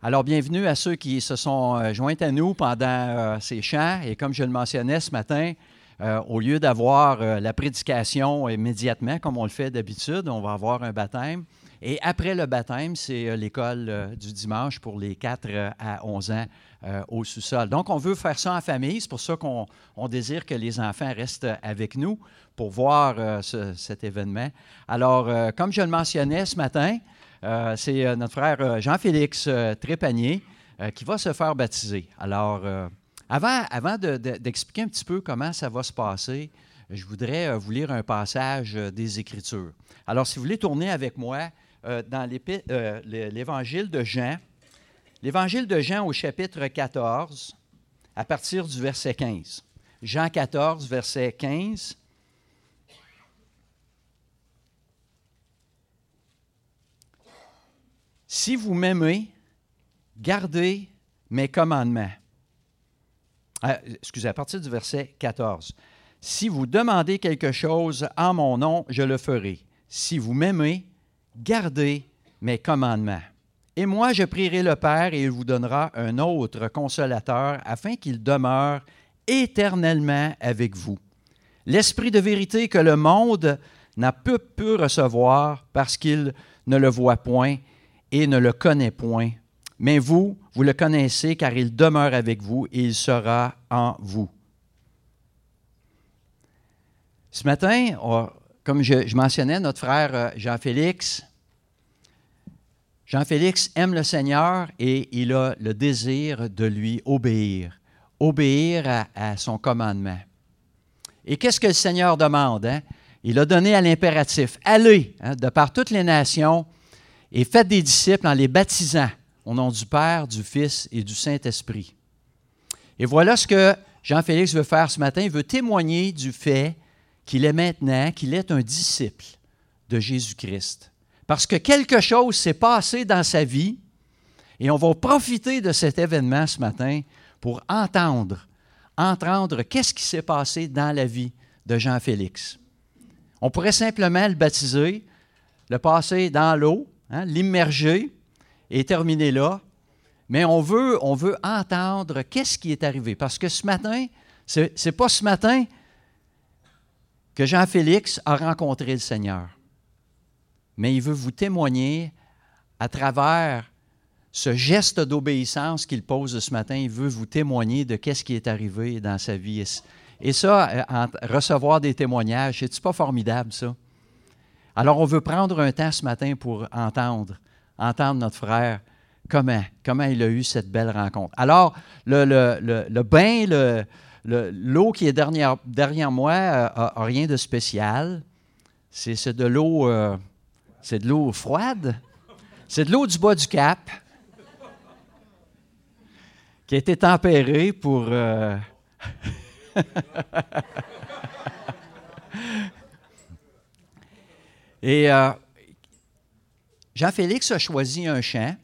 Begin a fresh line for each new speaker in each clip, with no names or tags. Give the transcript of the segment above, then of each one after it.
Alors, bienvenue à ceux qui se sont euh, joints à nous pendant euh, ces chants. Et comme je le mentionnais ce matin, euh, au lieu d'avoir la prédication immédiatement, comme on le fait d'habitude, on va avoir un baptême. Et après le baptême, c'est l'école du dimanche pour les 4 à 11 ans au sous-sol. Donc, on veut faire ça en famille. C'est pour ça qu'on désire que les enfants restent avec nous pour voir cet événement. Alors, comme je le mentionnais ce matin, euh, c'est euh, notre frère euh, Jean-Félix Trépanier qui va se faire baptiser. Alors, avant, avant d'expliquer un petit peu comment ça va se passer, je voudrais vous lire un passage des Écritures. Alors, si vous voulez tourner avec moi dans l'Évangile de Jean, l'Évangile de Jean au chapitre 14, à partir du verset 15. Jean 14, verset 15. Si vous m'aimez, gardez mes commandements. Ah, excusez, à partir du verset 14. Si vous demandez quelque chose en mon nom, je le ferai. Si vous m'aimez, gardez mes commandements. Et moi, je prierai le Père et il vous donnera un autre consolateur afin qu'il demeure éternellement avec vous. L'Esprit de vérité que le monde n'a peu pu recevoir parce qu'il ne le voit point et ne le connaît point. Mais vous, vous le connaissez car il demeure avec vous et il sera en vous. Ce matin, comme je, mentionnais, notre frère euh, Jean-Félix, Jean-Félix aime le Seigneur et il a le désir de lui obéir, obéir à, son commandement. Et qu'est-ce que le Seigneur demande? Hein? Il a donné à l'impératif, allez hein, de par toutes les nations, et faites des disciples en les baptisant au nom du Père, du Fils et du Saint-Esprit. Et voilà ce que Jean-Félix veut faire ce matin. Il veut témoigner du fait qu'il est maintenant, qu'il est un disciple de Jésus-Christ. Parce que quelque chose s'est passé dans sa vie et on va profiter de cet événement ce matin pour entendre, entendre qu'est-ce qui s'est passé dans la vie de Jean-Félix. On pourrait simplement le baptiser, le passer dans l'eau, Hein, l'immerger et terminer là. Mais on veut, entendre qu'est-ce qui est arrivé. Parce que ce matin, ce n'est pas ce matin que Jean-Félix a rencontré le Seigneur. Mais il veut vous témoigner à travers ce geste d'obéissance qu'il pose ce matin, il veut vous témoigner de qu'est-ce qui est arrivé dans sa vie. Et ça, euh, recevoir des témoignages, c'est-tu pas formidable, ça? Alors, on veut prendre un temps ce matin pour entendre, entendre notre frère, comment, comment il a eu cette belle rencontre. Alors, le, bain, l'eau qui est derrière, moi n'a euh, rien de spécial. C'est de l'eau euh, l'eau froide. C'est de l'eau du bas du cap qui a été tempérée pour... Euh, Et euh, Jean-Félix a choisi un chant.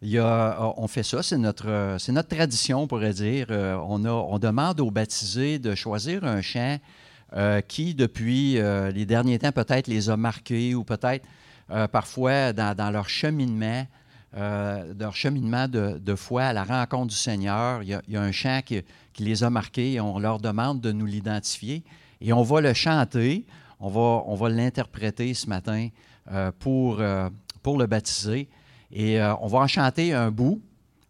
Il on fait ça, c'est notre, c'est notre tradition, on pourrait dire. Euh, on, demande aux baptisés de choisir un chant euh, qui, depuis les derniers temps, peut-être les a marqués ou peut-être parfois dans, leur cheminement, leur cheminement de, foi à la rencontre du Seigneur. Il y a, un chant qui, qui, les a marqués et on leur demande de nous l'identifier. Et on va le chanter. On va, l'interpréter ce matin euh, pour, euh, pour le baptiser. Et euh, on va en chanter un bout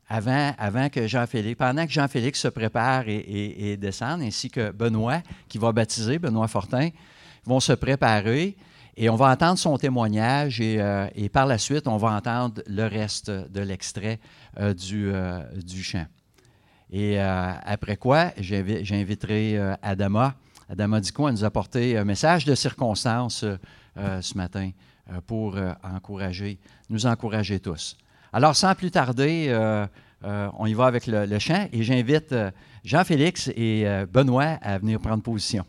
avant, que Jean-Félix, pendant que Jean-Félix se prépare et, descende, ainsi que Benoît, qui va baptiser, Benoît Fortin, vont se préparer. Et on va entendre son témoignage et, par la suite, on va entendre le reste de l'extrait du, du chant. Et après quoi, j'inviterai Adama Adama Diko nous apporter un message de circonstance euh, ce matin euh, pour euh, encourager, nous encourager tous. Alors, sans plus tarder, on y va avec le, le chant et j'invite Jean-Félix et Benoît à venir prendre position.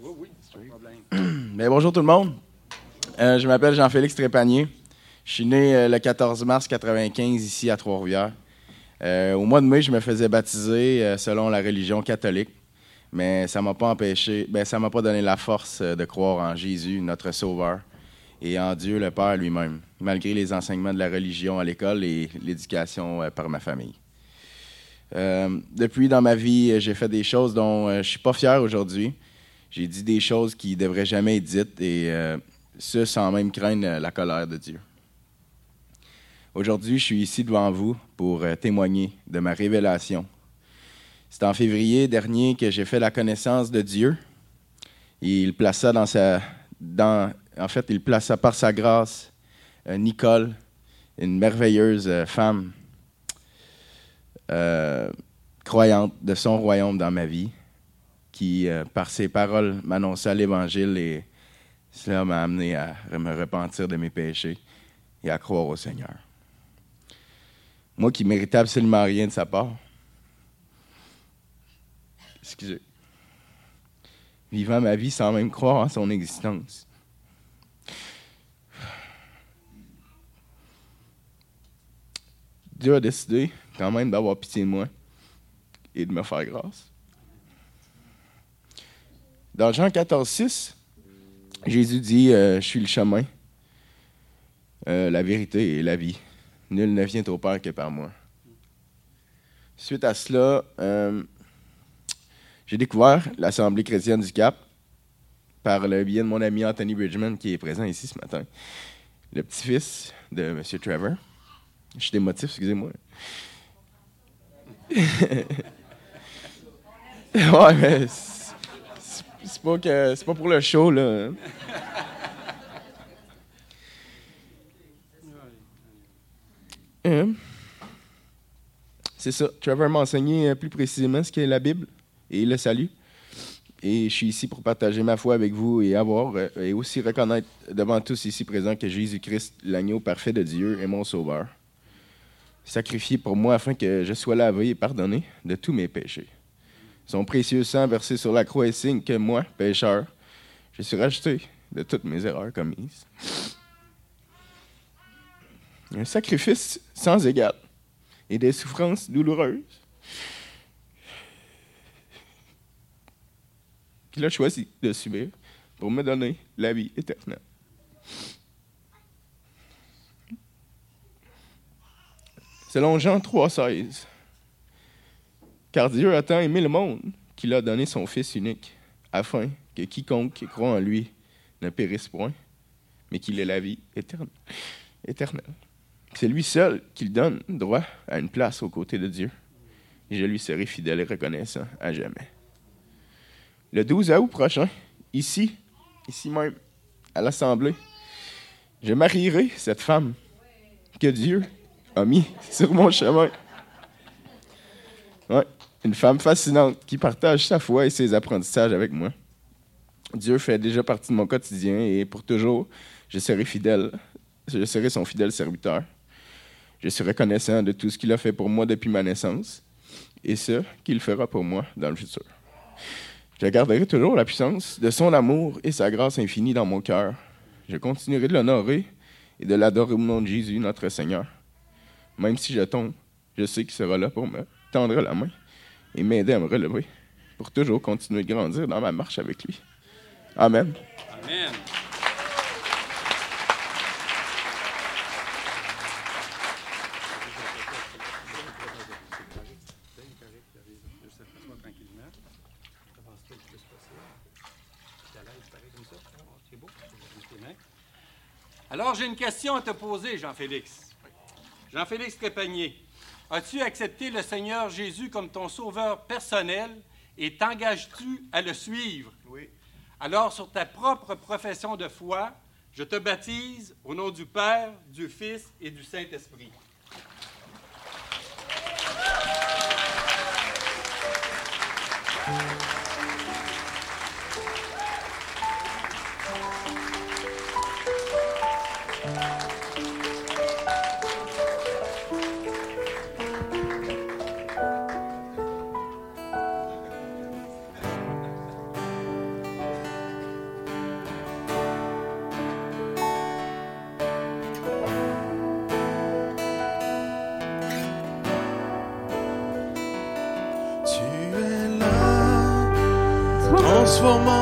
Oui, oui. Mais bonjour tout le monde. Euh, je m'appelle Jean-Félix Trépanier. Je suis né euh, le 14 mars 1995 ici à Trois-Rivières. Euh, au mois de mai, je me faisais baptiser selon la religion catholique, mais ça m'a pas empêché, ben, ça m'a pas donné la force de croire en Jésus, notre Sauveur, et en Dieu le Père lui-même, malgré les enseignements de la religion à l'école et l'éducation par ma famille. Euh, depuis, dans ma vie, euh, j'ai fait des choses dont euh, je suis pas fier aujourd'hui. J'ai dit des choses qui devraient jamais être dites et ce, sans même craindre la colère de Dieu. Aujourd'hui, je suis ici devant vous pour témoigner de ma révélation. C'est en février dernier que j'ai fait la connaissance de Dieu. Il plaça dans sa, dans, en fait, il plaça par sa grâce Nicole, une merveilleuse femme euh, croyante de son royaume dans ma vie, qui, euh, par ses paroles, m'annonça l'Évangile et cela m'a amené à me repentir de mes péchés et à croire au Seigneur. Moi qui méritais absolument rien de sa part, excusez, vivant ma vie sans même croire en son existence. Dieu a décidé quand même d'avoir pitié de moi et de me faire grâce. Dans Jean 14, 6, Jésus dit euh, Je suis le chemin, euh, la vérité et la vie. Nul ne vient au Père que par moi. Suite à cela, euh, j'ai découvert l'Assemblée chrétienne du Cap par le biais de mon ami Anthony Bridgman qui est présent ici ce matin, le petit-fils de M. Trevor. Je suis démotif, excusez-moi. ouais, mais c'est- pas, que- c'est pas pour le show, là. hein? C'est ça. Trevor m'a enseigné euh, plus précisément ce qu'est la Bible et le salut. Et je suis ici pour partager ma foi avec vous et avoir euh, et aussi reconnaître devant tous ici présents que Jésus-Christ, l'agneau parfait de Dieu, est mon sauveur. Sacrifié pour moi afin que je sois lavé et pardonné de tous mes péchés. Son précieux sang versé sur la croix est signe que moi, pécheur, je suis racheté de toutes mes erreurs commises. Un sacrifice sans égal et des souffrances douloureuses qu'il a choisi de subir pour me donner la vie éternelle. Selon Jean 3,16, car Dieu a tant aimé le monde qu'il a donné son Fils unique, afin que quiconque croit en lui ne périsse point, mais qu'il ait la vie éterne- éternelle. C'est lui seul qui donne droit à une place aux côtés de Dieu. Et je lui serai fidèle et reconnaissant à jamais. le 12 août prochain, ici, ici même, à l'Assemblée, je marierai cette femme que Dieu a mis sur mon chemin. Ouais, une femme fascinante qui partage sa foi et ses apprentissages avec moi. Dieu fait déjà partie de mon quotidien et pour toujours, je serai fidèle. Je serai son fidèle serviteur. Je suis reconnaissant de tout ce qu'il a fait pour moi depuis ma naissance et ce qu'il fera pour moi dans le futur. Je garderai toujours la puissance de son amour et sa grâce infinie dans mon cœur. Je continuerai de l'honorer et de l'adorer au nom de Jésus, notre Seigneur. Même si je tombe, je sais qu'il sera là pour me tendre la main et m'aider à me relever pour toujours continuer de grandir dans ma marche avec lui. Amen. Amen.
Alors, j'ai une question à te poser, Jean-Félix. Jean-Félix Trépanier, as-tu accepté le Seigneur Jésus comme ton sauveur personnel et t'engages-tu à le suivre?
Oui.
Alors, sur ta propre profession de foi, je te baptise au nom du Père, du Fils et du Saint-Esprit.
Nos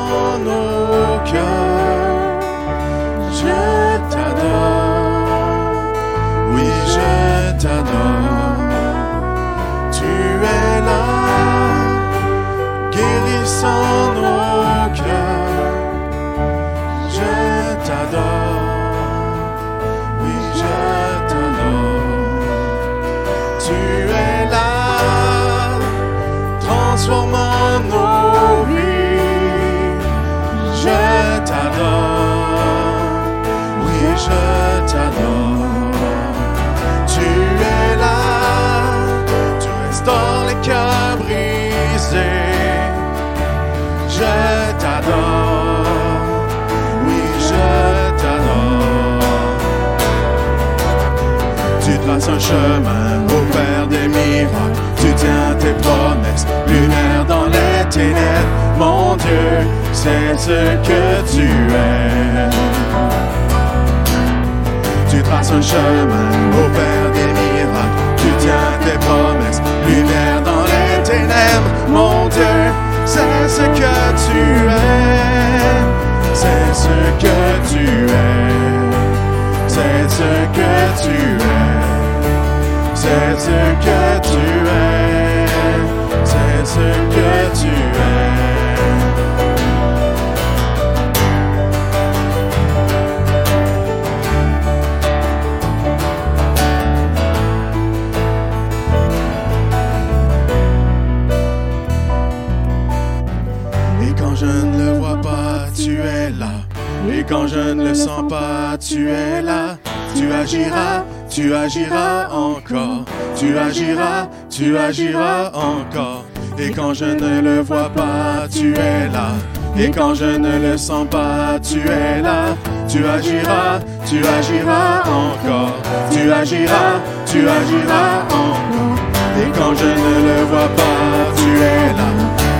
tu es là. Tu agiras, tu agiras encore. Tu agiras, tu agiras encore. Et quand je ne le vois pas, tu es là. Et quand je ne le sens pas, tu es là. Tu agiras, tu agiras encore. Tu agiras, tu agiras encore. Et quand je ne le vois pas, tu es là.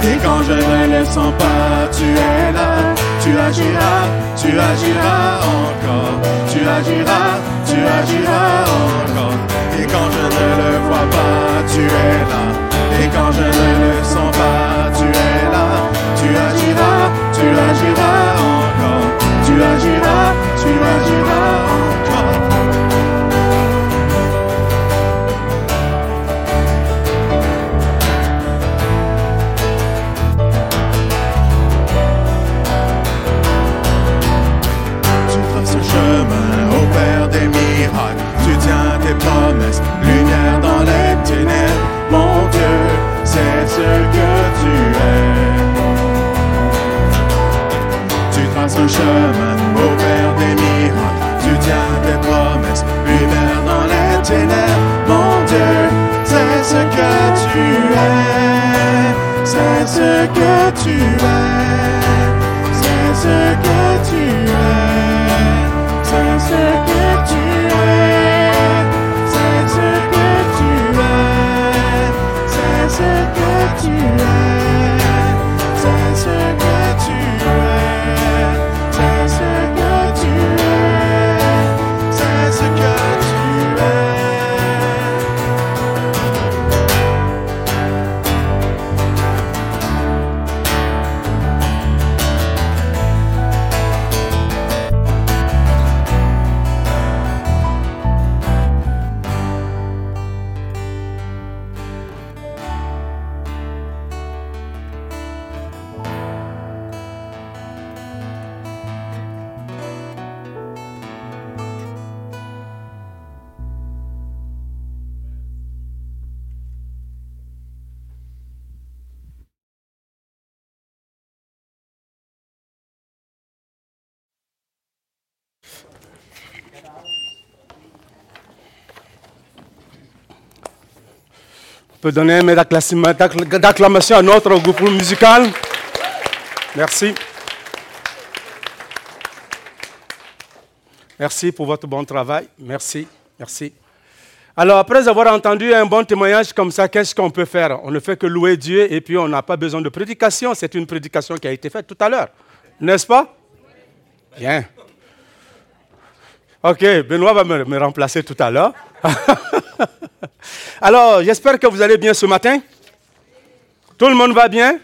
Et quand je ne le sens pas, tu es là. Tu agiras, tu agiras encore. Tu agiras, tu agiras encore. Et quand je ne le vois pas, tu es là. Et quand je ne le sens pas, tu es là. Tu agiras, tu agiras encore. Tu agiras, tu agiras encore.
Peut donner un d'acclamation à notre groupe musical. Merci. Merci pour votre bon travail. Merci. Merci. Alors, après avoir entendu un bon témoignage comme ça, qu'est-ce qu'on peut faire? On ne fait que louer Dieu et puis on n'a pas besoin de prédication. C'est une prédication qui a été faite tout à l'heure. N'est-ce pas? Bien. Ok, Benoît va me remplacer tout à l'heure. Alors, j'espère que vous allez bien ce matin. Tout le monde va bien?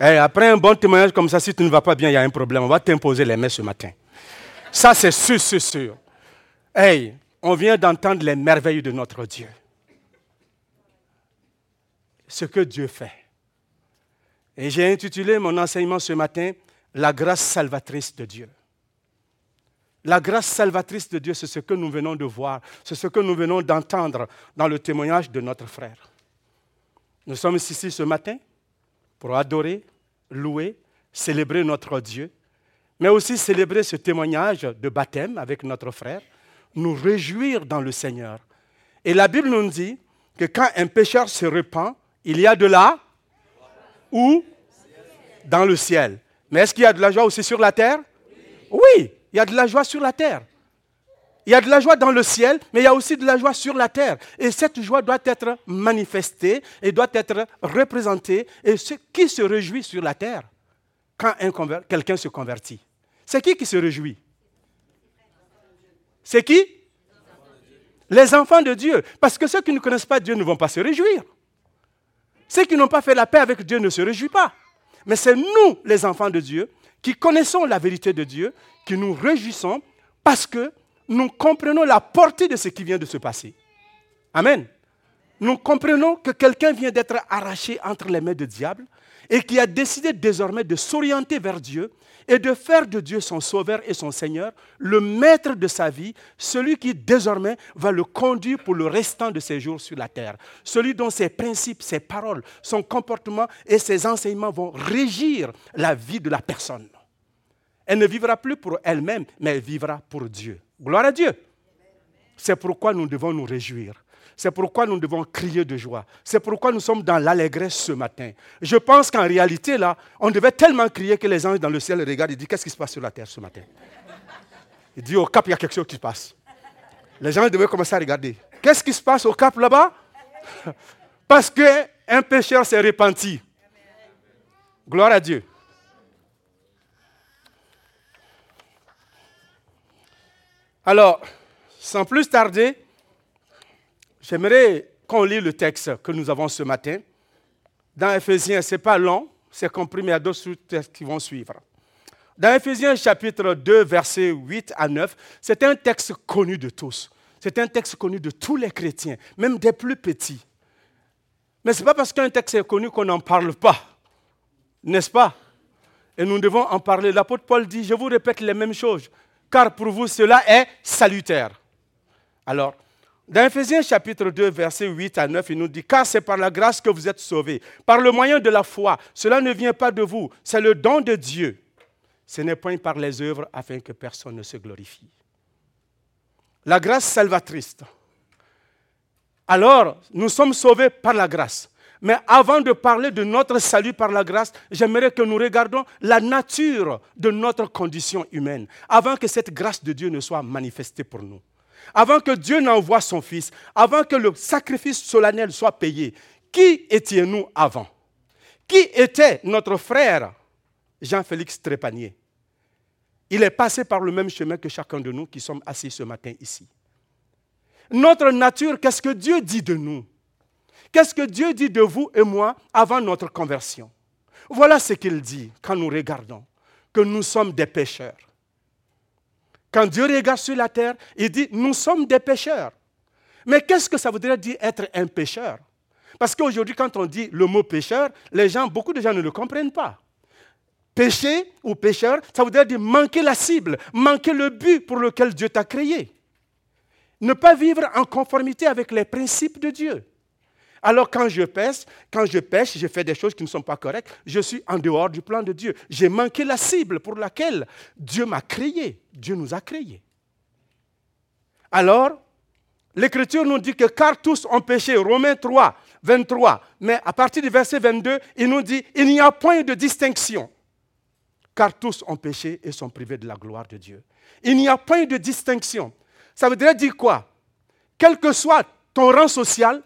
Eh, Après un bon témoignage comme ça, si tu ne vas pas bien, il y a un problème. On va t'imposer les mains ce matin. Ça, c'est sûr, sûr, sûr. Hey, on vient d'entendre les merveilles de notre Dieu. Ce que Dieu fait. Et j'ai intitulé mon enseignement ce matin La grâce salvatrice de Dieu. La grâce salvatrice de Dieu, c'est ce que nous venons de voir, c'est ce que nous venons d'entendre dans le témoignage de notre frère. Nous sommes ici ce matin pour adorer, louer, célébrer notre Dieu, mais aussi célébrer ce témoignage de baptême avec notre frère, nous réjouir dans le Seigneur. Et la Bible nous dit que quand un pécheur se repent, il y a de la où Dans le ciel. Mais est-ce qu'il y a de la joie aussi sur la terre? Il y a de la joie sur la terre. Il y a de la joie dans le ciel, mais il y a aussi de la joie sur la terre. Et cette joie doit être manifestée et doit être représentée. Et ce qui se réjouit sur la terre quand quelqu'un se convertit C'est qui qui se réjouit? C'est qui? Les enfants de Dieu. Parce que ceux qui ne connaissent pas Dieu ne vont pas se réjouir. Ceux qui n'ont pas fait la paix avec Dieu ne se réjouissent pas. Mais c'est nous, les enfants de Dieu, qui connaissons la vérité de Dieu, qui nous réjouissons parce que nous comprenons la portée de ce qui vient de se passer. Amen. Nous comprenons que quelqu'un vient d'être arraché entre les mains du diable et qui a décidé désormais de s'orienter vers Dieu et de faire de Dieu son sauveur et son Seigneur, le maître de sa vie, celui qui désormais va le conduire pour le restant de ses jours sur la terre, celui dont ses principes, ses paroles, son comportement et ses enseignements vont régir la vie de la personne. Elle ne vivra plus pour elle-même, mais elle vivra pour Dieu. Gloire à Dieu. C'est pourquoi nous devons nous réjouir. C'est pourquoi nous devons crier de joie. C'est pourquoi nous sommes dans l'allégresse ce matin. Je pense qu'en réalité, là, on devait tellement crier que les anges dans le ciel regardent et disent Qu'est-ce qui se passe sur la terre ce matin? Il dit Au cap, il y a quelque chose qui se passe. Les gens devaient commencer à regarder. Qu'est-ce qui se passe au cap là-bas? Parce qu'un pécheur s'est repenti. Gloire à Dieu. Alors, sans plus tarder, j'aimerais qu'on lit le texte que nous avons ce matin. Dans Ephésiens, ce n'est pas long, c'est compris, mais il y a d'autres textes qui vont suivre. Dans Ephésiens chapitre 2, versets 8 à 9, c'est un texte connu de tous. C'est un texte connu de tous les chrétiens, même des plus petits. Mais ce n'est pas parce qu'un texte est connu qu'on n'en parle pas, n'est-ce pas? Et nous devons en parler. L'apôtre Paul dit, je vous répète les mêmes choses, car pour vous cela est salutaire. Alors, dans Ephésiens chapitre 2, versets 8 à 9, il nous dit, car c'est par la grâce que vous êtes sauvés, par le moyen de la foi. Cela ne vient pas de vous, c'est le don de Dieu. ce n'est point par les œuvres afin que personne ne se glorifie. La grâce salvatrice. Alors, nous sommes sauvés par la grâce. Mais avant de parler de notre salut par la grâce, j'aimerais que nous regardions la nature de notre condition humaine, avant que cette grâce de Dieu ne soit manifestée pour nous. Avant que Dieu n'envoie son Fils, avant que le sacrifice solennel soit payé, qui étions-nous avant? Qui était notre frère? Jean-Félix Trépanier Il est passé par le même chemin que chacun de nous qui sommes assis ce matin ici. Notre nature, qu'est-ce que Dieu dit de nous? Qu'est-ce que Dieu dit de vous et moi avant notre conversion? Voilà ce qu'il dit quand nous regardons, que nous sommes des pécheurs. Quand Dieu regarde sur la terre, il dit, nous sommes des pécheurs. Mais qu'est-ce que ça voudrait dire être un pécheur? Parce qu'aujourd'hui, quand on dit le mot pécheur, les gens, beaucoup de gens ne le comprennent pas. Péché ou pécheur, ça voudrait dire manquer la cible, manquer le but pour lequel Dieu t'a créé. Ne pas vivre en conformité avec les principes de Dieu. Alors quand je pêche, quand je pêche, je fais des choses qui ne sont pas correctes, je suis en dehors du plan de Dieu. J'ai manqué la cible pour laquelle Dieu m'a créé. Dieu nous a créés. Alors, l'Écriture nous dit que car tous ont péché, Romains 3, 23, mais à partir du verset 22, il nous dit, il n'y a point de distinction, car tous ont péché et sont privés de la gloire de Dieu. Il n'y a point de distinction. Ça veut dire quoi? Quel que soit ton rang social,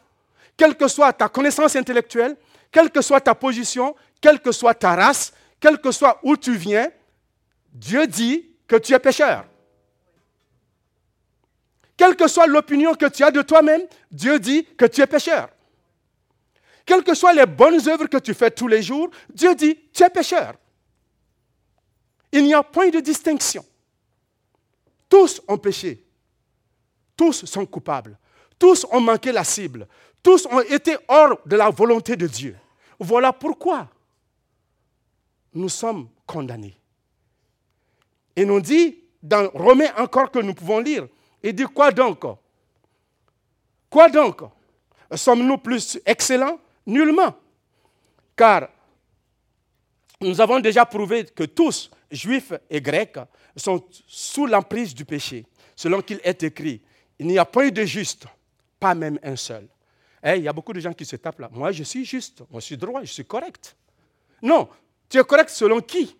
quelle que soit ta connaissance intellectuelle, quelle que soit ta position, quelle que soit ta race, quel que soit où tu viens, Dieu dit que tu es pécheur. Quelle que soit l'opinion que tu as de toi-même, Dieu dit que tu es pécheur. Quelles que soient les bonnes œuvres que tu fais tous les jours, Dieu dit tu es pécheur. Il n'y a point de distinction. Tous ont péché. Tous sont coupables. Tous ont manqué la cible. Tous ont été hors de la volonté de Dieu. Voilà pourquoi nous sommes condamnés. Et nous dit, dans Romains encore que nous pouvons lire, il dit quoi donc? Quoi donc? Sommes-nous plus excellents? Nullement. Car nous avons déjà prouvé que tous, juifs et grecs, sont sous l'emprise du péché, selon qu'il est écrit. Il n'y a point de juste, pas même un seul. Eh, il y a beaucoup de gens qui se tapent là. Moi, je suis juste, moi, je suis droit, je suis correct. Non, tu es correct selon qui?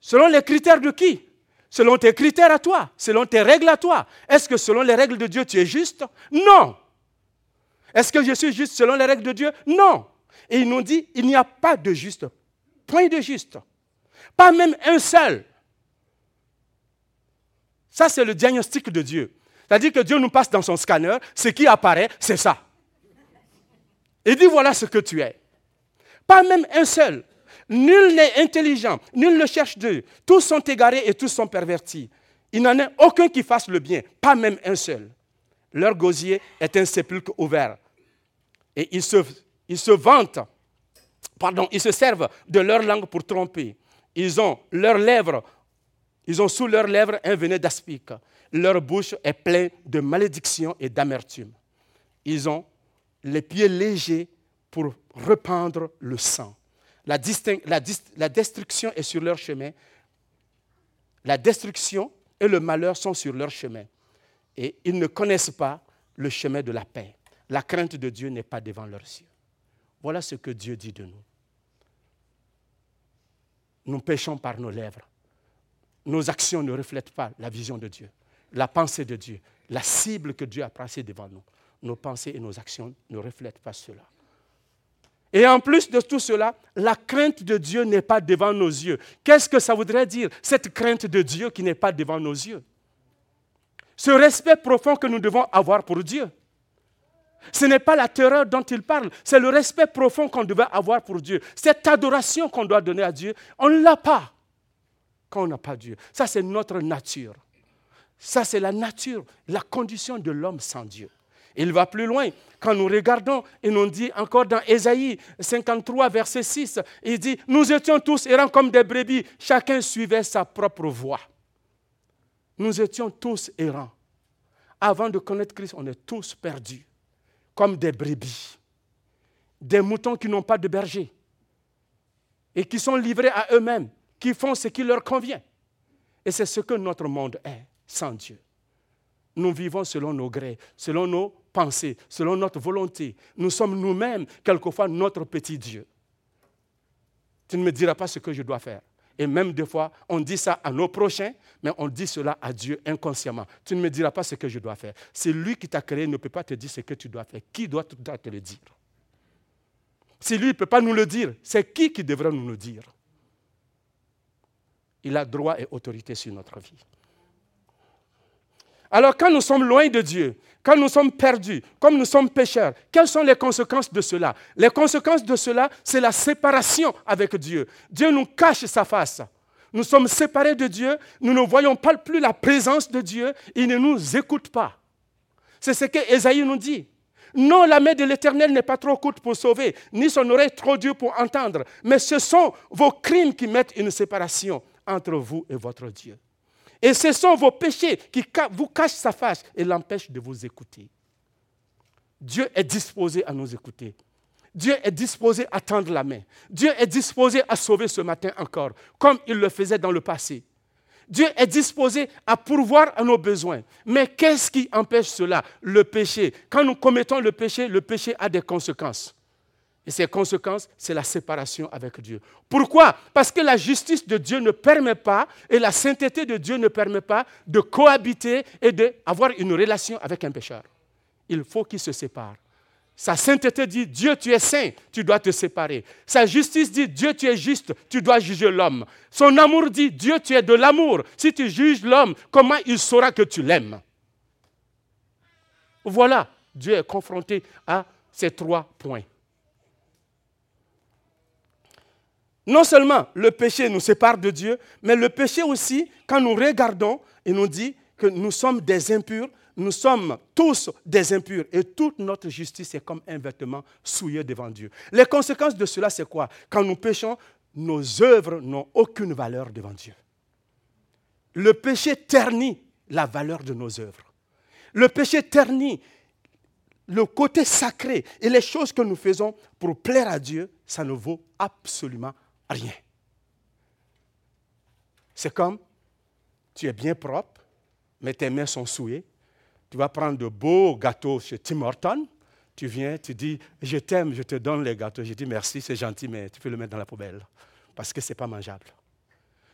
Selon les critères de qui? Selon tes critères à toi, selon tes règles à toi. Est-ce que selon les règles de Dieu, tu es juste? Non. Est-ce que je suis juste selon les règles de Dieu? Non. Et ils nous dit, il n'y a pas de juste. Point de juste. Pas même un seul. Ça, c'est le diagnostic de Dieu. C'est-à-dire que Dieu nous passe dans son scanner, ce qui apparaît, c'est ça. Il dit voilà ce que tu es. Pas même un seul. Nul n'est intelligent, nul ne cherche Dieu. Tous sont égarés et tous sont pervertis. Il n'en est aucun qui fasse le bien, pas même un seul. Leur gosier est un sépulcre ouvert. Et ils se, vantent, pardon, ils se servent de leur langue pour tromper. Ils ont leurs lèvres, ils ont sous leurs lèvres un venin d'aspic leur bouche est pleine de malédiction et d'amertume. Ils ont les pieds légers pour rependre le sang. La, la, destruction est sur leur chemin. La destruction et le malheur sont sur leur chemin. Et ils ne connaissent pas le chemin de la paix. La crainte de Dieu n'est pas devant leurs yeux. Voilà ce que Dieu dit de nous. Nous péchons par nos lèvres. Nos actions ne reflètent pas la vision de Dieu la pensée de Dieu, la cible que Dieu a placée devant nous. Nos pensées et nos actions ne reflètent pas cela. Et en plus de tout cela, la crainte de Dieu n'est pas devant nos yeux. Qu'est-ce que ça voudrait dire, cette crainte de Dieu qui n'est pas devant nos yeux? Ce respect profond que nous devons avoir pour Dieu. Ce n'est pas la terreur dont il parle, c'est le respect profond qu'on devait avoir pour Dieu. Cette adoration qu'on doit donner à Dieu, on ne l'a pas quand on n'a pas Dieu. Ça, c'est notre nature. Ça, c'est la nature, la condition de l'homme sans Dieu. Il va plus loin. Quand nous regardons, et nous dit encore dans Ésaïe 53, verset 6, il dit, nous étions tous errants comme des brebis, chacun suivait sa propre voie. Nous étions tous errants. Avant de connaître Christ, on est tous perdus, comme des brebis, des moutons qui n'ont pas de berger et qui sont livrés à eux-mêmes, qui font ce qui leur convient. Et c'est ce que notre monde est sans Dieu. Nous vivons selon nos grés, selon nos pensées, selon notre volonté. Nous sommes nous-mêmes, quelquefois, notre petit Dieu. Tu ne me diras pas ce que je dois faire. Et même des fois, on dit ça à nos prochains, mais on dit cela à Dieu inconsciemment. Tu ne me diras pas ce que je dois faire. C'est lui qui t'a créé, ne peut pas te dire ce que tu dois faire. Qui doit te le dire? Si lui ne peut pas nous le dire, c'est qui qui devrait nous le dire? Il a droit et autorité sur notre vie. Alors quand nous sommes loin de Dieu, quand nous sommes perdus, comme nous sommes pécheurs, quelles sont les conséquences de cela? Les conséquences de cela, c'est la séparation avec Dieu. Dieu nous cache sa face. Nous sommes séparés de Dieu, nous ne voyons pas plus la présence de Dieu, il ne nous écoute pas. C'est ce que Ésaïe nous dit. Non, la main de l'Éternel n'est pas trop courte pour sauver, ni son oreille trop dure pour entendre, mais ce sont vos crimes qui mettent une séparation entre vous et votre Dieu. Et ce sont vos péchés qui vous cachent sa face et l'empêchent de vous écouter. Dieu est disposé à nous écouter. Dieu est disposé à tendre la main. Dieu est disposé à sauver ce matin encore, comme il le faisait dans le passé. Dieu est disposé à pourvoir à nos besoins. Mais qu'est-ce qui empêche cela? Le péché. Quand nous commettons le péché, le péché a des conséquences. Et ces conséquences, c'est la séparation avec Dieu. Pourquoi? Parce que la justice de Dieu ne permet pas, et la sainteté de Dieu ne permet pas de cohabiter et d'avoir une relation avec un pécheur. Il faut qu'il se sépare. Sa sainteté dit, Dieu, tu es saint, tu dois te séparer. Sa justice dit, Dieu, tu es juste, tu dois juger l'homme. Son amour dit, Dieu, tu es de l'amour. Si tu juges l'homme, comment il saura que tu l'aimes? Voilà, Dieu est confronté à ces trois points. Non seulement le péché nous sépare de Dieu, mais le péché aussi, quand nous regardons, il nous dit que nous sommes des impurs, nous sommes tous des impurs et toute notre justice est comme un vêtement souillé devant Dieu. Les conséquences de cela, c'est quoi? Quand nous péchons, nos œuvres n'ont aucune valeur devant Dieu. Le péché ternit la valeur de nos œuvres. Le péché ternit le côté sacré et les choses que nous faisons pour plaire à Dieu, ça ne vaut absolument rien. C'est comme, tu es bien propre, mais tes mains sont souillées. Tu vas prendre de beaux gâteaux chez Tim Horton. Tu viens, tu dis, je t'aime, je te donne les gâteaux. Je dis, merci, c'est gentil, mais tu peux le mettre dans la poubelle. Parce que ce n'est pas mangeable.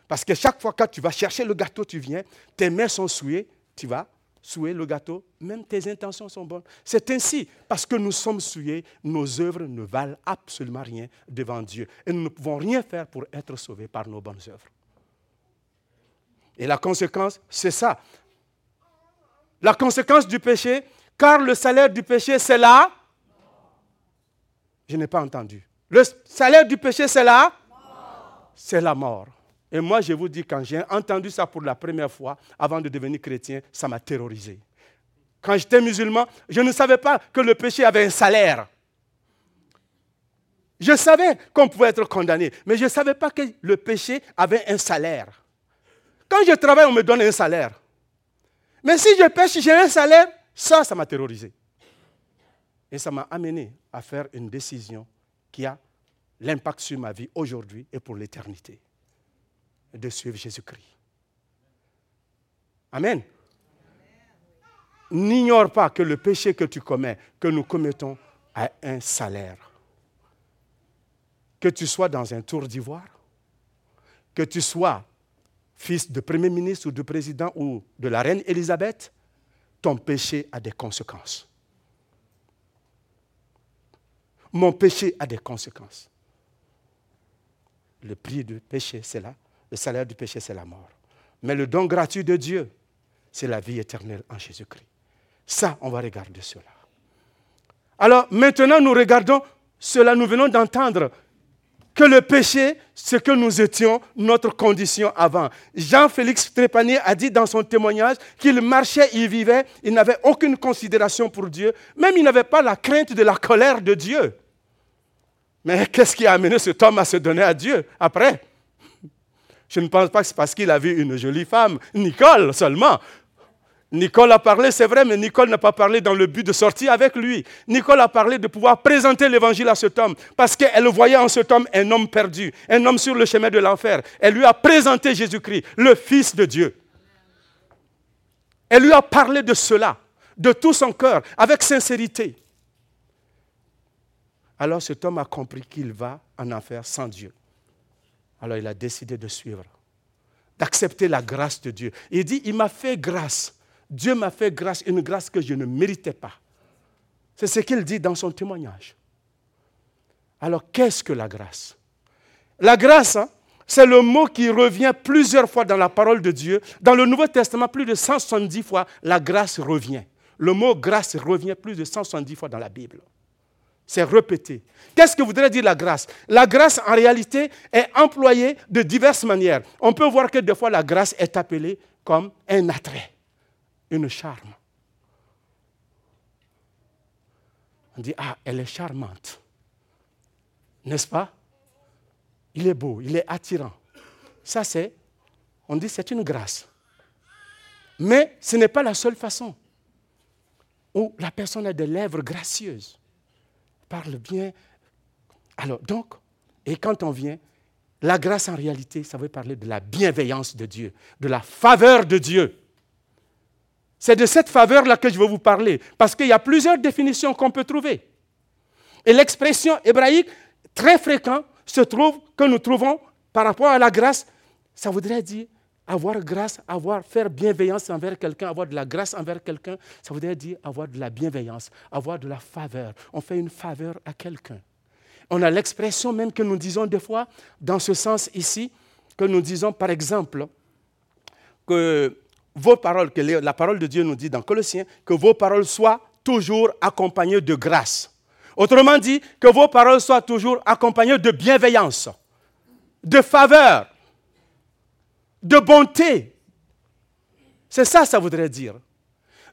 Parce que chaque fois que tu vas chercher le gâteau, tu viens, tes mains sont souillées, tu vas souiller le gâteau, même tes intentions sont bonnes. C'est ainsi, parce que nous sommes souillés, nos œuvres ne valent absolument rien devant Dieu. Et nous ne pouvons rien faire pour être sauvés par nos bonnes œuvres. Et la conséquence, c'est ça. La conséquence du péché, car le salaire du péché, c'est là. Je n'ai pas entendu. Le salaire du péché, c'est là. C'est la mort. Et moi, je vous dis, quand j'ai entendu ça pour la première fois, avant de devenir chrétien, ça m'a terrorisé. Quand j'étais musulman, je ne savais pas que le péché avait un salaire. Je savais qu'on pouvait être condamné, mais je ne savais pas que le péché avait un salaire. Quand je travaille, on me donne un salaire. Mais si je pêche, j'ai un salaire, ça, ça m'a terrorisé. Et ça m'a amené à faire une décision qui a l'impact sur ma vie aujourd'hui et pour l'éternité de suivre Jésus-Christ. Amen. N'ignore pas que le péché que tu commets, que nous commettons, a un salaire. Que tu sois dans un tour d'ivoire, que tu sois fils de premier ministre ou de président ou de la reine Élisabeth, ton péché a des conséquences. Mon péché a des conséquences. Le prix du péché, c'est là le salaire du péché, c'est la mort. Mais le don gratuit de Dieu, c'est la vie éternelle en Jésus-Christ. Ça, on va regarder cela. Alors maintenant, nous regardons cela, nous venons d'entendre que le péché, ce que nous étions, notre condition avant. Jean-Félix Trépanier a dit dans son témoignage qu'il marchait, il vivait, il n'avait aucune considération pour Dieu, même il n'avait pas la crainte de la colère de Dieu. Mais qu'est-ce qui a amené cet homme à se donner à Dieu après? Je ne pense pas que c'est parce qu'il a vu une jolie femme, Nicole seulement. Nicole a parlé, c'est vrai, mais Nicole n'a pas parlé dans le but de sortir avec lui. Nicole a parlé de pouvoir présenter l'évangile à cet homme parce qu'elle voyait en cet homme un homme perdu, un homme sur le chemin de l'enfer. Elle lui a présenté Jésus-Christ, le Fils de Dieu. Elle lui a parlé de cela, de tout son cœur, avec sincérité. Alors cet homme a compris qu'il va en enfer sans Dieu. Alors il a décidé de suivre, d'accepter la grâce de Dieu. Il dit, il m'a fait grâce Dieu m'a fait grâce, une grâce que je ne méritais pas. C'est ce qu'il dit dans son témoignage. Alors, qu'est-ce que la grâce? La grâce, hein, c'est le mot qui revient plusieurs fois dans la parole de Dieu. Dans le Nouveau Testament, plus de 170 fois, la grâce revient. Le mot grâce revient plus de 170 fois dans la Bible. C'est répété. Qu'est-ce que voudrait dire la grâce? La grâce, en réalité, est employée de diverses manières. On peut voir que des fois, la grâce est appelée comme un attrait une charme. On dit, ah, elle est charmante. N'est-ce pas? Il est beau, il est attirant. Ça, c'est, on dit, c'est une grâce. Mais ce n'est pas la seule façon où la personne a des lèvres gracieuses, parle bien. Alors, donc, et quand on vient, la grâce en réalité, ça veut parler de la bienveillance de Dieu, de la faveur de Dieu. C'est de cette faveur-là que je veux vous parler, parce qu'il y a plusieurs définitions qu'on peut trouver. Et l'expression hébraïque, très fréquente, se trouve, que nous trouvons par rapport à la grâce, ça voudrait dire avoir grâce, avoir, faire bienveillance envers quelqu'un, avoir de la grâce envers quelqu'un, ça voudrait dire avoir de la bienveillance, avoir de la faveur. On fait une faveur à quelqu'un. On a l'expression même que nous disons des fois, dans ce sens ici, que nous disons par exemple que vos paroles, que la parole de Dieu nous dit dans Colossiens, que vos paroles soient toujours accompagnées de grâce. Autrement dit, que vos paroles soient toujours accompagnées de bienveillance, de faveur, de bonté. C'est ça, ça voudrait dire.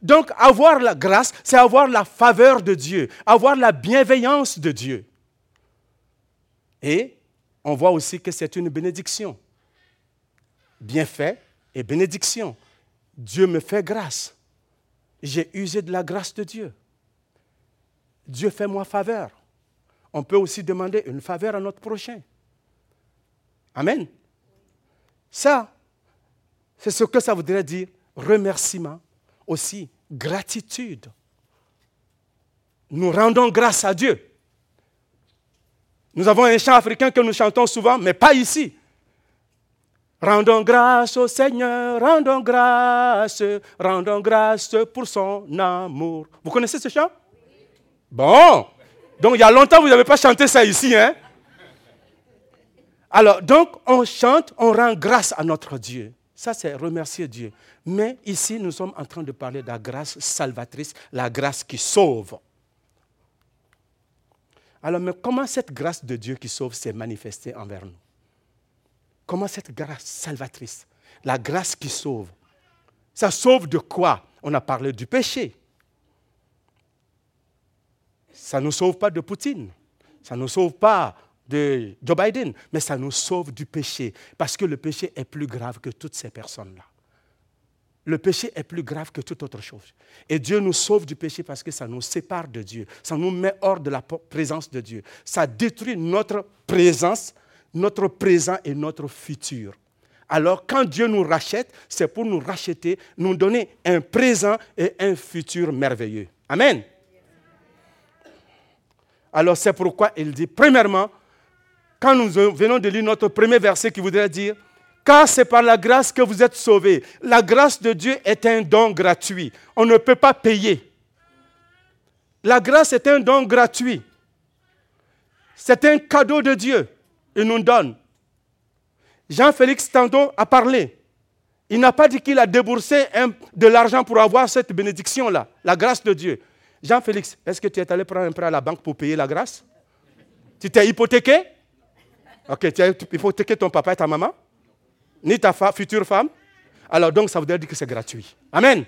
Donc, avoir la grâce, c'est avoir la faveur de Dieu, avoir la bienveillance de Dieu. Et on voit aussi que c'est une bénédiction. Bienfait et bénédiction. Dieu me fait grâce. J'ai usé de la grâce de Dieu. Dieu fait moi faveur. On peut aussi demander une faveur à notre prochain. Amen. Ça, c'est ce que ça voudrait dire remerciement, aussi gratitude. Nous rendons grâce à Dieu. Nous avons un chant africain que nous chantons souvent, mais pas ici. Rendons grâce au Seigneur, rendons grâce, rendons grâce pour son amour. Vous connaissez ce chant? Bon. Donc il y a longtemps, vous n'avez pas chanté ça ici, hein? Alors, donc, on chante, on rend grâce à notre Dieu. Ça, c'est remercier Dieu. Mais ici, nous sommes en train de parler de la grâce salvatrice, la grâce qui sauve. Alors, mais comment cette grâce de Dieu qui sauve s'est manifestée envers nous? Comment cette grâce salvatrice, la grâce qui sauve, ça sauve de quoi? On a parlé du péché. Ça ne nous sauve pas de Poutine. Ça ne nous sauve pas de Joe Biden, mais ça nous sauve du péché. Parce que le péché est plus grave que toutes ces personnes-là. Le péché est plus grave que toute autre chose. Et Dieu nous sauve du péché parce que ça nous sépare de Dieu. Ça nous met hors de la présence de Dieu. Ça détruit notre présence notre présent et notre futur. Alors quand Dieu nous rachète, c'est pour nous racheter, nous donner un présent et un futur merveilleux. Amen. Alors c'est pourquoi il dit, premièrement, quand nous venons de lire notre premier verset qui voudrait dire, car c'est par la grâce que vous êtes sauvés. La grâce de Dieu est un don gratuit. On ne peut pas payer. La grâce est un don gratuit. C'est un cadeau de Dieu il nous donne. Jean-Félix tantôt a parlé. Il n'a pas dit qu'il a déboursé de l'argent pour avoir cette bénédiction-là, la grâce de Dieu. Jean-Félix, est-ce que tu es allé prendre un prêt à la banque pour payer la grâce? Tu t'es hypothéqué? Ok, tu as hypothéqué ton papa et ta maman Ni ta future femme Alors donc ça veut dire que c'est gratuit. Amen.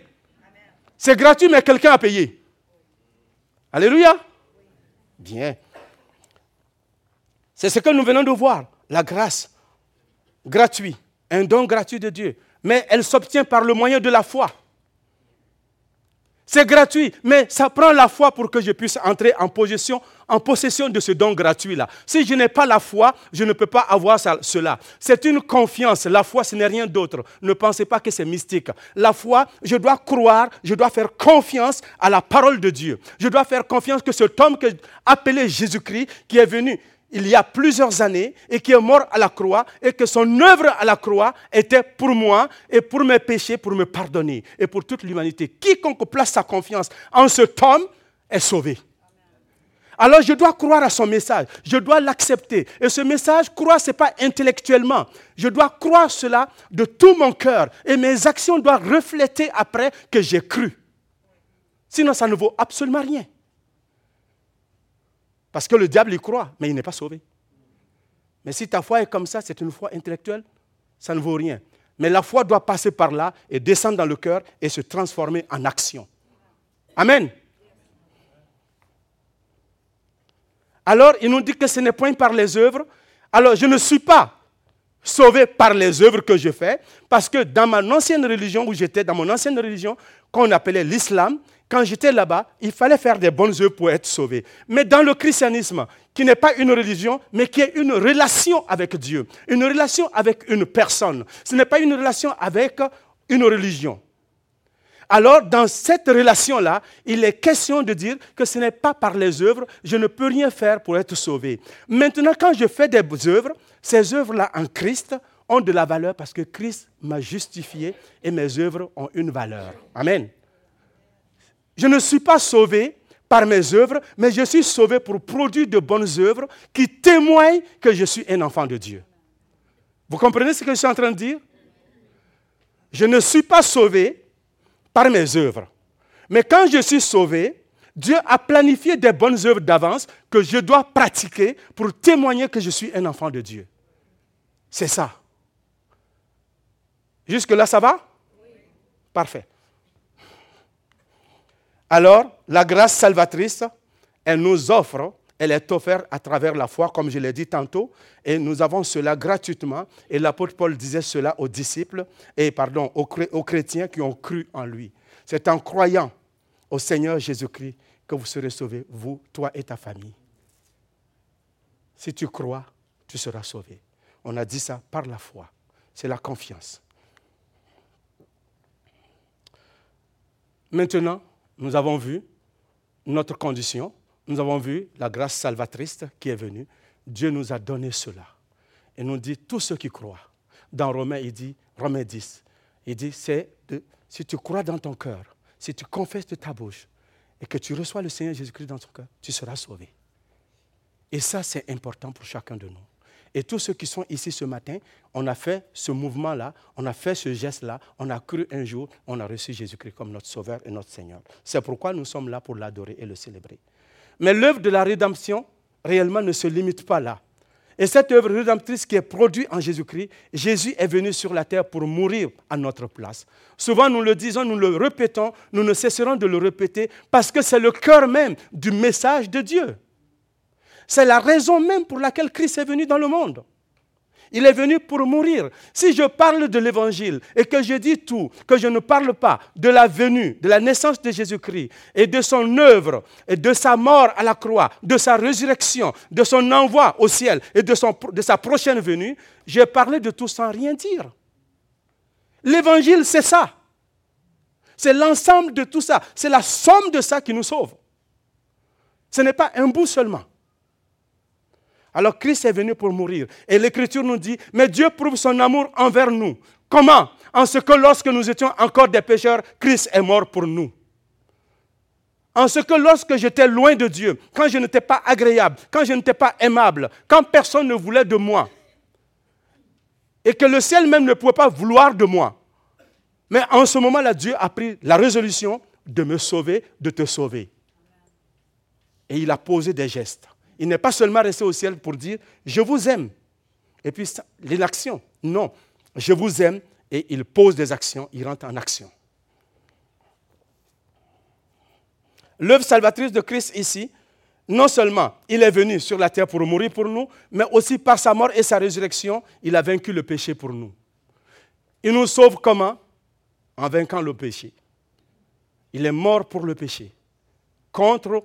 C'est gratuit, mais quelqu'un a payé. Alléluia. Bien. C'est ce que nous venons de voir, la grâce gratuite, un don gratuit de Dieu. Mais elle s'obtient par le moyen de la foi. C'est gratuit, mais ça prend la foi pour que je puisse entrer en possession, en possession de ce don gratuit-là. Si je n'ai pas la foi, je ne peux pas avoir cela. C'est une confiance. La foi, ce n'est rien d'autre. Ne pensez pas que c'est mystique. La foi, je dois croire, je dois faire confiance à la parole de Dieu. Je dois faire confiance que cet homme que, appelé Jésus-Christ, qui est venu il y a plusieurs années et qui est mort à la croix et que son œuvre à la croix était pour moi et pour mes péchés, pour me pardonner et pour toute l'humanité. Quiconque place sa confiance en cet homme est sauvé. Alors je dois croire à son message, je dois l'accepter. Et ce message, croire, ce n'est pas intellectuellement. Je dois croire cela de tout mon cœur. Et mes actions doivent refléter après que j'ai cru. Sinon, ça ne vaut absolument rien. Parce que le diable y croit, mais il n'est pas sauvé. Mais si ta foi est comme ça, c'est une foi intellectuelle, ça ne vaut rien. Mais la foi doit passer par là et descendre dans le cœur et se transformer en action. Amen. Alors, il nous dit que ce n'est point par les œuvres. Alors, je ne suis pas sauvé par les œuvres que je fais, parce que dans ma ancienne religion, où j'étais, dans mon ancienne religion, qu'on appelait l'islam, quand j'étais là-bas, il fallait faire des bonnes œuvres pour être sauvé. Mais dans le christianisme, qui n'est pas une religion, mais qui est une relation avec Dieu, une relation avec une personne, ce n'est pas une relation avec une religion. Alors, dans cette relation-là, il est question de dire que ce n'est pas par les œuvres, je ne peux rien faire pour être sauvé. Maintenant, quand je fais des œuvres, ces œuvres-là en Christ ont de la valeur parce que Christ m'a justifié et mes œuvres ont une valeur. Amen. Je ne suis pas sauvé par mes œuvres, mais je suis sauvé pour produire de bonnes œuvres qui témoignent que je suis un enfant de Dieu. Vous comprenez ce que je suis en train de dire? Je ne suis pas sauvé par mes œuvres. Mais quand je suis sauvé, Dieu a planifié des bonnes œuvres d'avance que je dois pratiquer pour témoigner que je suis un enfant de Dieu. C'est ça. Jusque-là, ça va? Parfait. Alors, la grâce salvatrice, elle nous offre, elle est offerte à travers la foi, comme je l'ai dit tantôt, et nous avons cela gratuitement. Et l'apôtre Paul disait cela aux disciples, et pardon, aux, chrétiens qui ont cru en lui. C'est en croyant au Seigneur Jésus-Christ que vous serez sauvés, vous, toi et ta famille. Si tu crois, tu seras sauvé. On a dit ça par la foi. C'est la confiance. Maintenant, nous avons vu notre condition, nous avons vu la grâce salvatrice qui est venue. Dieu nous a donné cela. Et nous dit tous ceux qui croient. Dans Romains, il dit, Romains 10, il dit, c'est si tu crois dans ton cœur, si tu confesses de ta bouche et que tu reçois le Seigneur Jésus-Christ dans ton cœur, tu seras sauvé. Et ça, c'est important pour chacun de nous. Et tous ceux qui sont ici ce matin, on a fait ce mouvement-là, on a fait ce geste-là, on a cru un jour, on a reçu Jésus-Christ comme notre Sauveur et notre Seigneur. C'est pourquoi nous sommes là pour l'adorer et le célébrer. Mais l'œuvre de la rédemption, réellement, ne se limite pas là. Et cette œuvre rédemptrice qui est produite en Jésus-Christ, Jésus est venu sur la terre pour mourir à notre place. Souvent, nous le disons, nous le répétons, nous ne cesserons de le répéter parce que c'est le cœur même du message de Dieu. C'est la raison même pour laquelle Christ est venu dans le monde. Il est venu pour mourir. Si je parle de l'évangile et que je dis tout, que je ne parle pas de la venue, de la naissance de Jésus-Christ et de son œuvre et de sa mort à la croix, de sa résurrection, de son envoi au ciel et de, sa prochaine venue, j'ai parlé de tout sans rien dire. L'évangile, c'est ça. C'est l'ensemble de tout ça. C'est la somme de ça qui nous sauve. Ce n'est pas un bout seulement. Alors Christ est venu pour mourir. Et l'Écriture nous dit, mais Dieu prouve son amour envers nous. Comment? En ce que lorsque nous étions encore des pécheurs, Christ est mort pour nous. En ce que lorsque j'étais loin de Dieu, quand je n'étais pas agréable, quand je n'étais pas aimable, quand personne ne voulait de moi, et que le ciel même ne pouvait pas vouloir de moi, mais en ce moment-là, Dieu a pris la résolution de me sauver, de te sauver. Et il a posé des gestes. Il n'est pas seulement resté au ciel pour dire je vous aime. Et puis l'action. Non, je vous aime et il pose des actions, il rentre en action. L'œuvre salvatrice de Christ ici, non seulement il est venu sur la terre pour mourir pour nous, mais aussi par sa mort et sa résurrection, il a vaincu le péché pour nous. Il nous sauve comment? En vainquant le péché. Il est mort pour le péché. Contre,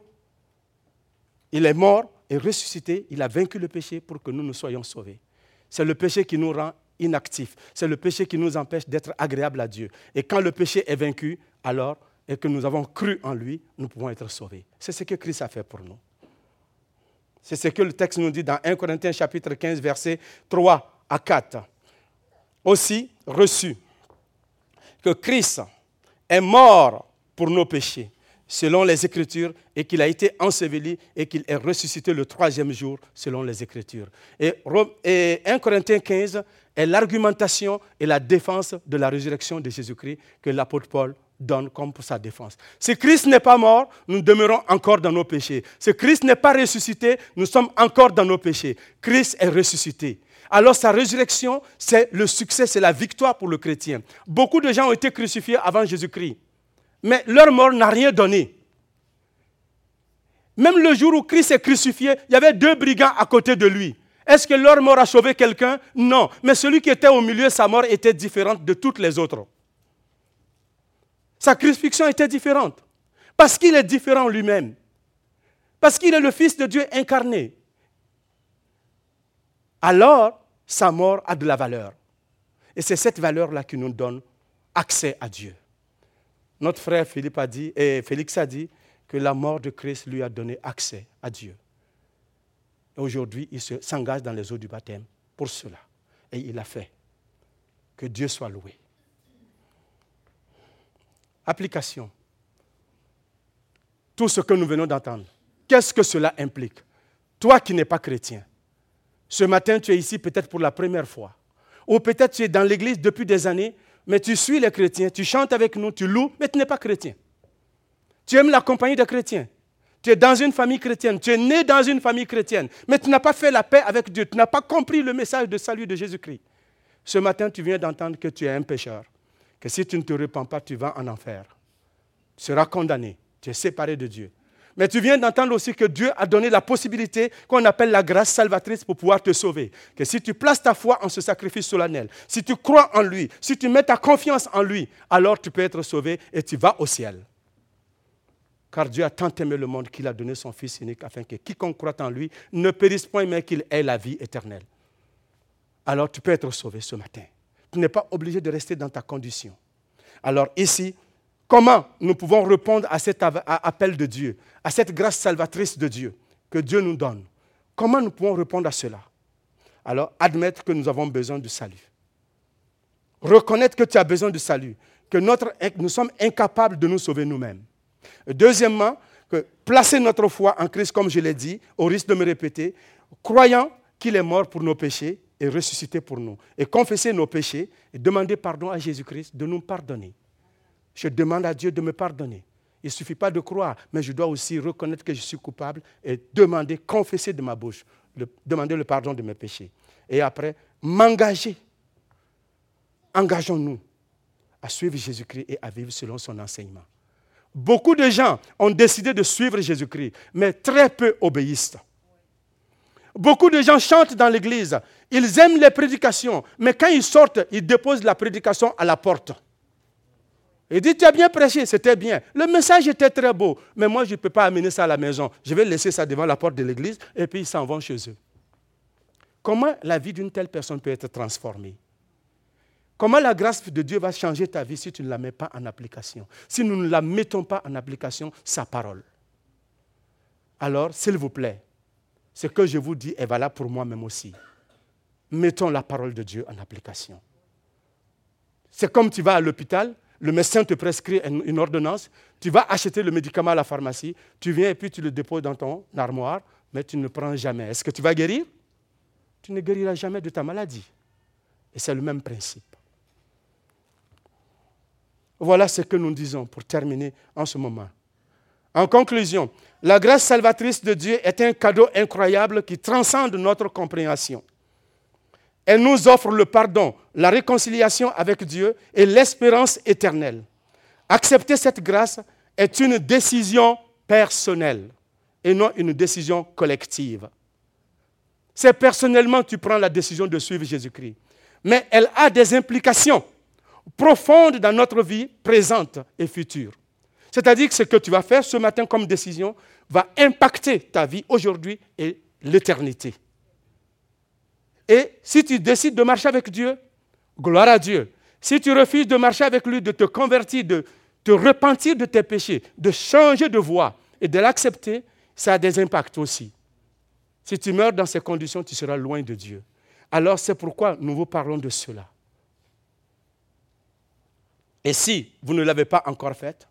il est mort et ressuscité. Il a vaincu le péché pour que nous nous soyons sauvés. C'est le péché qui nous rend inactifs. C'est le péché qui nous empêche d'être agréables à Dieu. Et quand le péché est vaincu, alors, et que nous avons cru en lui, nous pouvons être sauvés. C'est ce que Christ a fait pour nous. C'est ce que le texte nous dit dans 1 Corinthiens chapitre 15, versets 3 à 4. Aussi reçu que Christ est mort pour nos péchés, selon les Écritures, et qu'il a été enseveli et qu'il est ressuscité le troisième jour, selon les Écritures. Et, 1 Corinthiens 15 est l'argumentation et la défense de la résurrection de Jésus-Christ que l'apôtre Paul donne comme pour sa défense. Si Christ n'est pas mort, nous demeurons encore dans nos péchés. Si Christ n'est pas ressuscité, nous sommes encore dans nos péchés. Christ est ressuscité. Alors sa résurrection, c'est le succès, c'est la victoire pour le chrétien. Beaucoup de gens ont été crucifiés avant Jésus-Christ, mais leur mort n'a rien donné. Même le jour où Christ est crucifié, il y avait deux brigands à côté de lui. Est-ce que leur mort a sauvé quelqu'un? Non. Mais celui qui était au milieu, sa mort était différente de toutes les autres. Sa crucifixion était différente. Parce qu'il est différent lui-même. Parce qu'il est le Fils de Dieu incarné. Alors, sa mort a de la valeur. Et c'est cette valeur-là qui nous donne accès à Dieu. Notre frère Philippe a dit, et Félix a dit que la mort de Christ lui a donné accès à Dieu. Et aujourd'hui, il s'engage dans les eaux du baptême pour cela. Et il a fait. Que Dieu soit loué. Application. Tout ce que nous venons d'entendre. Qu'est-ce que cela implique? Toi qui n'es pas chrétien, ce matin tu es ici peut-être pour la première fois. Ou peut-être tu es dans l'église depuis des années, mais tu suis les chrétiens, tu chantes avec nous, tu loues, mais tu n'es pas chrétien. Tu aimes la compagnie des chrétiens. Tu es dans une famille chrétienne, tu es né dans une famille chrétienne, mais tu n'as pas fait la paix avec Dieu, tu n'as pas compris le message de salut de Jésus-Christ. Ce matin, tu viens d'entendre que tu es un pécheur que si tu ne te repens pas, tu vas en enfer. Tu seras condamné. Tu es séparé de Dieu. Mais tu viens d'entendre aussi que Dieu a donné la possibilité qu'on appelle la grâce salvatrice pour pouvoir te sauver. Que si tu places ta foi en ce sacrifice solennel, si tu crois en lui, si tu mets ta confiance en lui, alors tu peux être sauvé et tu vas au ciel. Car Dieu a tant aimé le monde qu'il a donné son Fils unique afin que quiconque croit en lui ne périsse point, mais qu'il ait la vie éternelle. Alors tu peux être sauvé ce matin. Tu n'es pas obligé de rester dans ta condition. Alors ici, comment nous pouvons répondre à cet appel de Dieu, à cette grâce salvatrice de Dieu que Dieu nous donne? Comment nous pouvons répondre à cela? Alors, admettre que nous avons besoin du salut. Reconnaître que tu as besoin du salut, que nous sommes incapables de nous sauver nous-mêmes. Deuxièmement, placer notre foi en Christ, comme je l'ai dit, au risque de me répéter, croyant qu'il est mort pour nos péchés et ressuscité pour nous. Et confesser nos péchés et demander pardon à Jésus-Christ de nous pardonner. Je demande à Dieu de me pardonner. Il ne suffit pas de croire, mais je dois aussi reconnaître que je suis coupable et demander, confesser de ma bouche, demander le pardon de mes péchés. Et après, m'engager. Engageons-nous à suivre Jésus-Christ et à vivre selon son enseignement. Beaucoup de gens ont décidé de suivre Jésus-Christ, mais très peu obéissent. Beaucoup de gens chantent dans l'église. Ils aiment les prédications. Mais quand ils sortent, ils déposent la prédication à la porte. Ils disent, tu as bien prêché, c'était bien. Le message était très beau. Mais moi, je ne peux pas amener ça à la maison. Je vais laisser ça devant la porte de l'église et puis ils s'en vont chez eux. Comment la vie d'une telle personne peut être transformée? Comment la grâce de Dieu va changer ta vie si tu ne la mets pas en application? Si nous ne la mettons pas en application, sa parole. Alors, s'il vous plaît, ce que je vous dis est valable pour moi-même aussi. Mettons la parole de Dieu en application. C'est comme tu vas à l'hôpital, le médecin te prescrit une ordonnance, tu vas acheter le médicament à la pharmacie, tu viens et puis tu le déposes dans ton armoire, mais tu ne le prends jamais. Est-ce que tu vas guérir? Tu ne guériras jamais de ta maladie. Et c'est le même principe. Voilà ce que nous disons pour terminer en ce moment. En conclusion, la grâce salvatrice de Dieu est un cadeau incroyable qui transcende notre compréhension. Elle nous offre le pardon, la réconciliation avec Dieu et l'espérance éternelle. Accepter cette grâce est une décision personnelle et non une décision collective. C'est personnellement tu prends la décision de suivre Jésus-Christ. Mais elle a des implications profondes dans notre vie présente et future. C'est-à-dire que ce que tu vas faire ce matin comme décision va impacter ta vie aujourd'hui et l'éternité. Et si tu décides de marcher avec Dieu, gloire à Dieu. Si tu refuses de marcher avec lui, de te convertir, de te repentir de tes péchés, de changer de voie et de l'accepter, ça a des impacts aussi. Si tu meurs dans ces conditions, tu seras loin de Dieu. Alors c'est pourquoi nous vous parlons de cela. Et si vous ne l'avez pas encore fait,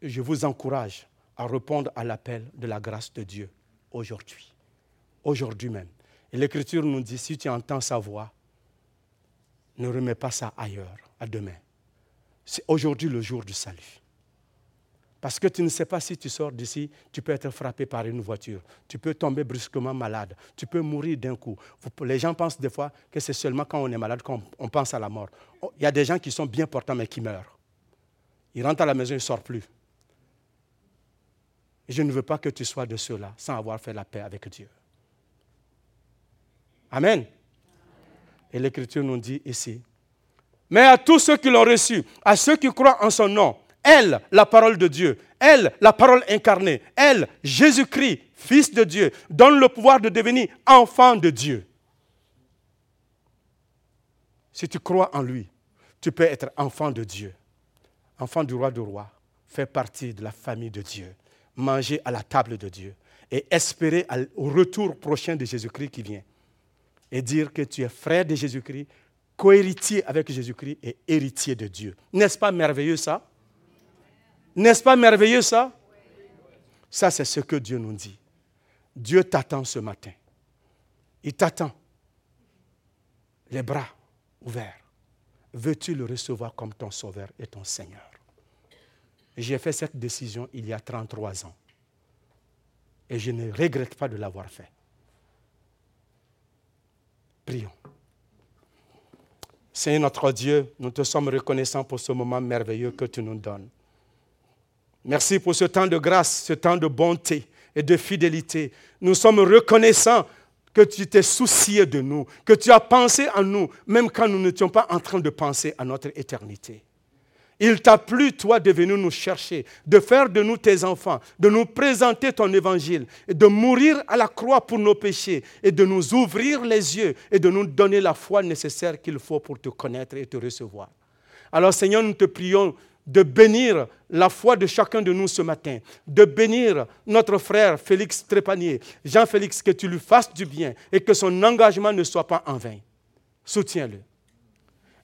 je vous encourage à répondre à l'appel de la grâce de Dieu aujourd'hui, aujourd'hui même. Et l'Écriture nous dit, si tu entends sa voix, ne remets pas ça ailleurs, à demain. C'est aujourd'hui le jour du salut. Parce que tu ne sais pas si tu sors d'ici, tu peux être frappé par une voiture, tu peux tomber brusquement malade, tu peux mourir d'un coup. Les gens pensent des fois que c'est seulement quand on est malade qu'on pense à la mort. Oh, il y a des gens qui sont bien portants mais qui meurent. Ils rentrent à la maison, ils ne sortent plus. Et je ne veux pas que tu sois de ceux-là sans avoir fait la paix avec Dieu. Amen. Et l'Écriture nous dit ici, mais à tous ceux qui l'ont reçu, à ceux qui croient en son nom, elle, la parole de Dieu, elle, la parole incarnée, elle, Jésus-Christ, Fils de Dieu, donne le pouvoir de devenir enfant de Dieu. Si tu crois en lui, tu peux être enfant de Dieu, enfant du roi de roi, faire partie de la famille de Dieu, manger à la table de Dieu et espérer au retour prochain de Jésus-Christ qui vient. Et dire que tu es frère de Jésus-Christ, cohéritier avec Jésus-Christ et héritier de Dieu. N'est-ce pas merveilleux ça? N'est-ce pas merveilleux ça? Ça, c'est ce que Dieu nous dit. Dieu t'attend ce matin. Il t'attend. Les bras ouverts. Veux-tu le recevoir comme ton sauveur et ton Seigneur? J'ai fait cette décision il y a 33 ans. Et je ne regrette pas de l'avoir fait. Prions. Seigneur notre Dieu, nous te sommes reconnaissants pour ce moment merveilleux que tu nous donnes. Merci pour ce temps de grâce, ce temps de bonté et de fidélité. Nous sommes reconnaissants que tu t'es soucié de nous, que tu as pensé à nous, même quand nous n'étions pas en train de penser à notre éternité. Il t'a plu, toi, de venir nous chercher, de faire de nous tes enfants, de nous présenter ton évangile, et de mourir à la croix pour nos péchés, et de nous ouvrir les yeux, et de nous donner la foi nécessaire qu'il faut pour te connaître et te recevoir. Alors Seigneur, nous te prions de bénir la foi de chacun de nous ce matin, de bénir notre frère Félix Trépanier, Jean-Félix, que tu lui fasses du bien et que son engagement ne soit pas en vain. Soutiens-le.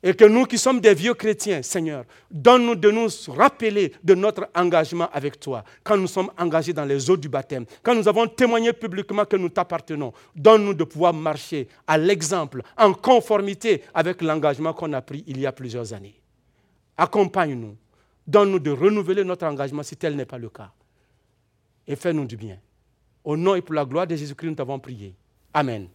Et que nous qui sommes des vieux chrétiens, Seigneur, donne-nous de nous rappeler de notre engagement avec toi. Quand nous sommes engagés dans les eaux du baptême, quand nous avons témoigné publiquement que nous t'appartenons, donne-nous de pouvoir marcher à l'exemple, en conformité avec l'engagement qu'on a pris il y a plusieurs années. Accompagne-nous Donne-nous de renouveler notre engagement si tel n'est pas le cas. Et fais-nous du bien. Au nom et pour la gloire de Jésus-Christ, nous t'avons prié. Amen.